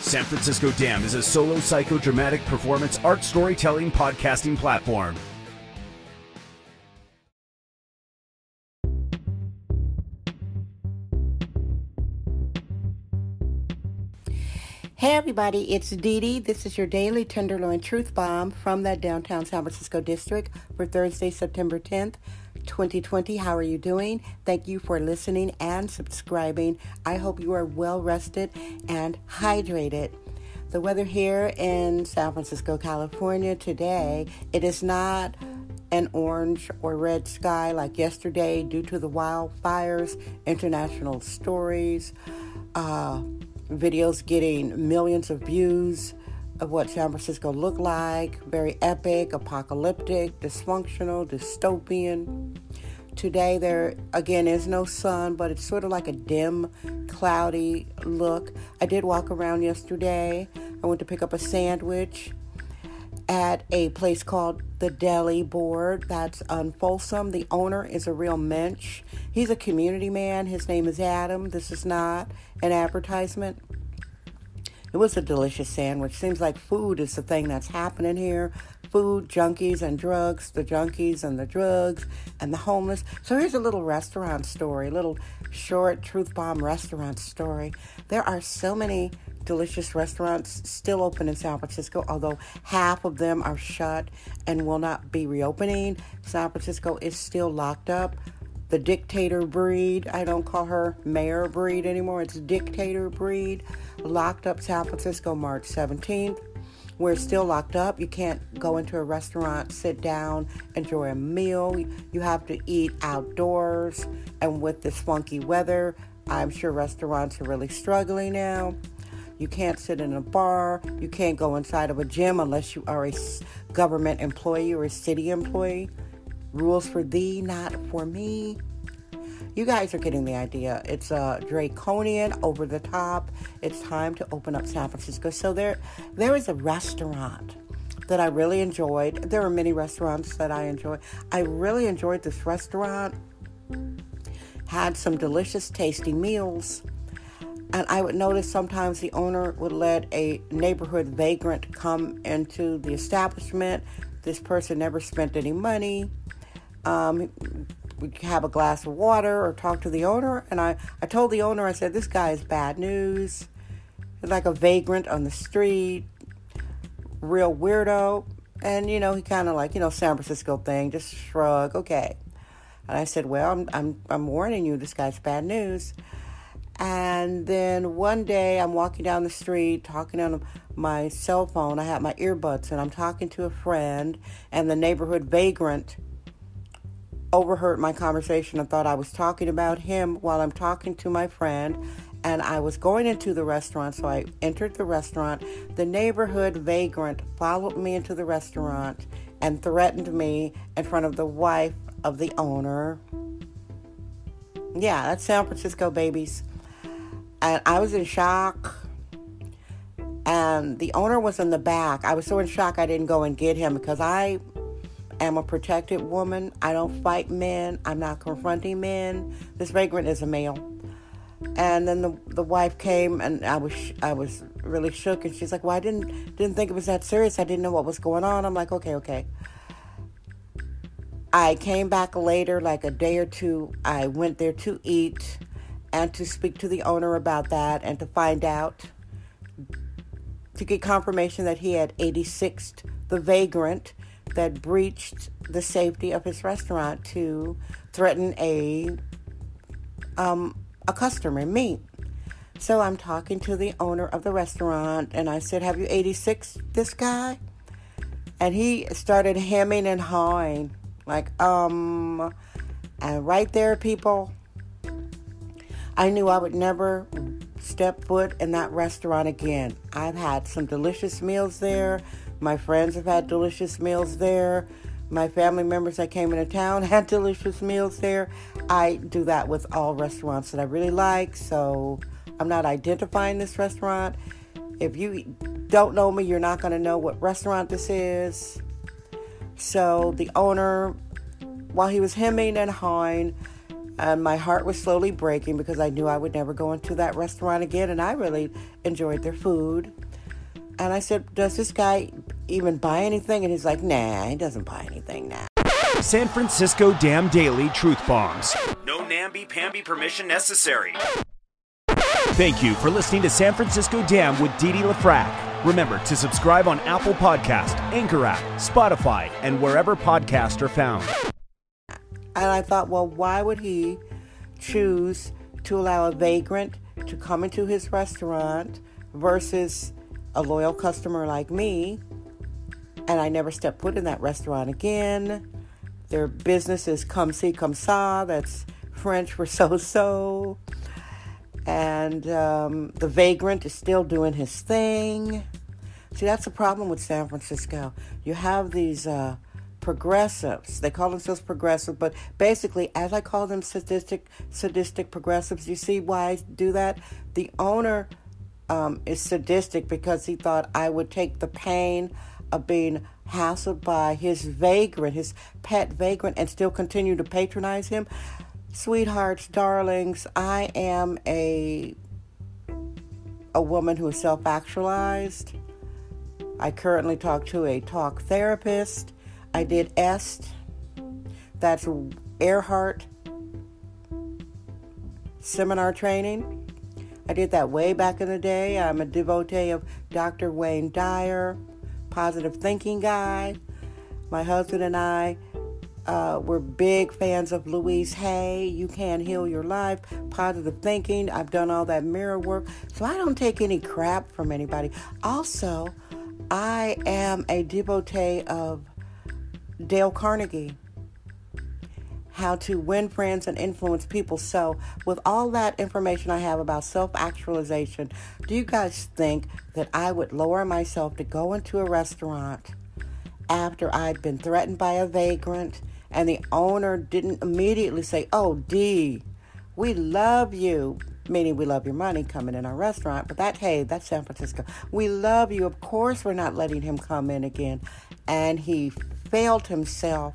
San Francisco Dam is a solo psychodramatic performance art storytelling podcasting platform. Hey everybody, it's Dee Dee. This is your daily Tenderloin Truth Bomb from the downtown San Francisco district for Thursday, September 10th, 2020. How are you doing? Thank you for listening and subscribing. I hope you are well rested and hydrated. The weather here in San Francisco, California today, it is not an orange or red sky like yesterday due to the wildfires, international stories, uh, videos getting millions of views of what San Francisco looked like. Very epic, apocalyptic, dysfunctional, dystopian. Today, there again is no sun, but it's sort of like a dim, cloudy look. I did walk around yesterday. I went to pick up a sandwich at a place called the Deli Board. That's on Folsom. The owner is a real mensch. He's a community man. His name is Adam. This is not an advertisement. It was a delicious sandwich. Seems like food is the thing that's happening here. Food, junkies, and drugs. The junkies and the drugs and the homeless. So here's a little restaurant story, little short truth bomb restaurant story. There are so many delicious restaurants still open in San Francisco, although half of them are shut and will not be reopening. San Francisco is still locked up. The dictator Breed, I don't call her mayor Breed anymore, it's dictator Breed, locked up San Francisco March 17th. We're still locked up. You can't go into a restaurant, sit down, enjoy a meal. You have to eat outdoors. And with this funky weather, I'm sure restaurants are really struggling now. You can't sit in a bar. You can't go inside of a gym unless you are a government employee or a city employee. Rules for thee, not for me. You guys are getting the idea. It's uh, draconian, over the top. It's time to open up San Francisco. So there, there is a restaurant that I really enjoyed. There are many restaurants that I enjoy. I really enjoyed this restaurant. Had some delicious, tasty meals. And I would notice sometimes the owner would let a neighborhood vagrant come into the establishment. This person never spent any money. Um, we have a glass of water or talk to the owner. And I, I told the owner, I said, this guy is bad news. Like a vagrant on the street, real weirdo. And, you know, he kind of like, you know, San Francisco thing, just shrug, okay. And I said, well, I'm, I'm, I'm warning you, this guy's bad news. And then one day I'm walking down the street talking on my cell phone. I have my earbuds and I'm talking to a friend, and the neighborhood vagrant overheard my conversation and thought I was talking about him while I'm talking to my friend. And I was going into the restaurant, so I entered the restaurant. The neighborhood vagrant followed me into the restaurant and threatened me in front of the wife of the owner. Yeah, that's San Francisco, babies. And I was in shock. And the owner was in the back. I was so in shock I didn't go and get him because I am a protected woman. I don't fight men. I'm not confronting men. This vagrant is a male. And then the the wife came, and I was I was really shook, and she's like, "Well, I didn't didn't think it was that serious. I didn't know what was going on." I'm like, "Okay, okay." I came back later, like a day or two. I went there to eat and to speak to the owner about that, and to find out to get confirmation that he had 86th the vagrant that breached the safety of his restaurant to threaten a um, a customer, me. So I'm talking to the owner of the restaurant, and I said, "Have you 86 this guy?" And he started hemming and hawing, like, um, and right there, people, I knew I would never step foot in that restaurant again. I've had some delicious meals there. My friends have had delicious meals there. My family members that came into town had delicious meals there. I do that with all restaurants that I really like, so I'm not identifying this restaurant. If you don't know me, you're not going to know what restaurant this is. So the owner, while he was hemming and hawing, and my heart was slowly breaking because I knew I would never go into that restaurant again, and I really enjoyed their food. And I said, Does this guy even buy anything? And he's like, Nah, he doesn't buy anything now. San Francisco Dam Daily Truth Bombs. No namby-pamby permission necessary. Thank you for listening to San Francisco Dam with Dee Dee LaFrac. Remember to subscribe on Apple Podcast, Anchor app, Spotify, and wherever podcasts are found. And I thought, well, why would he choose to allow a vagrant to come into his restaurant versus a loyal customer like me? And I never stepped foot in that restaurant again. Their business is come see, come saw. That's French for so so. And um, the vagrant is still doing his thing. See, that's the problem with San Francisco. You have these. Uh, progressives. They call themselves progressive, but basically, as I call them sadistic, sadistic progressives, you see why I do that? The owner um, is sadistic because he thought I would take the pain of being hassled by his vagrant, his pet vagrant, and still continue to patronize him. Sweethearts, darlings, I am a a woman who is self-actualized. I currently talk to a talk therapist I did EST. That's Erhard seminar training. I did that way back in the day. I'm a devotee of Dr. Wayne Dyer, positive thinking guy. My husband and I uh, were big fans of Louise Hay. You can heal your life, positive thinking. I've done all that mirror work, so I don't take any crap from anybody. Also, I am a devotee of Dale Carnegie. How to win friends and influence people. So, with all that information I have about self actualization, do you guys think that I would lower myself to go into a restaurant after I'd been threatened by a vagrant and the owner didn't immediately say, Oh, D, we love you, meaning we love your money coming in our restaurant, but that, hey, that's San Francisco. We love you. Of course, we're not letting him come in again. And he failed himself.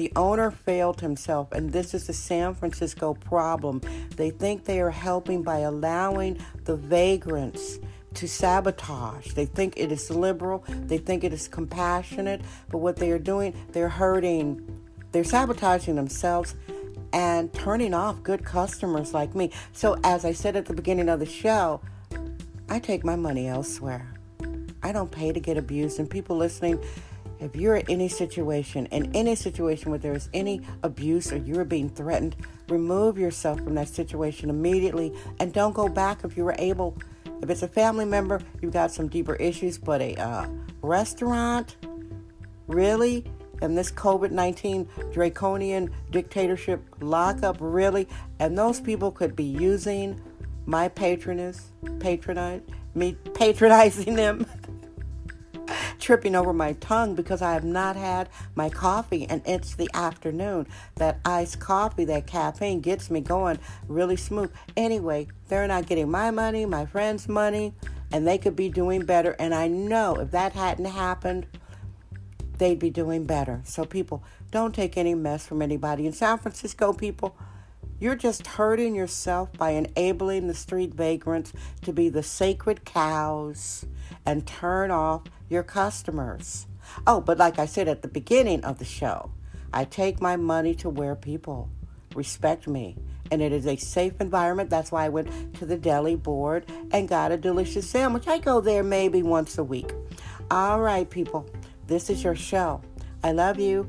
The owner failed himself, and this is the San Francisco problem. They think they are helping by allowing the vagrants to sabotage. They think it is liberal, they think it is compassionate, but what they are doing, they're hurting, they're sabotaging themselves and turning off good customers like me. So, as I said at the beginning of the show, I take my money elsewhere. I don't pay to get abused, and people listening, if you're in any situation, in any situation where there's any abuse or you're being threatened, remove yourself from that situation immediately and don't go back if you were able. If it's a family member, you've got some deeper issues, but a uh, restaurant, really? And this COVID 19 draconian dictatorship lockup, really? And those people could be using my patronage, patronize, me patronizing them tripping over my tongue because I have not had my coffee and it's the afternoon. That iced coffee, that caffeine gets me going really smooth. Anyway, they're not getting my money, my friends' money, and they could be doing better. And I know if that hadn't happened, they'd be doing better. So, people, don't take any mess from anybody. In San Francisco, people, you're just hurting yourself by enabling the street vagrants to be the sacred cows and turn off your customers. Oh, but like I said at the beginning of the show, I take my money to where people respect me. And it is a safe environment. That's why I went to the deli board and got a delicious sandwich. I go there maybe once a week. All right, people, this is your show. I love you.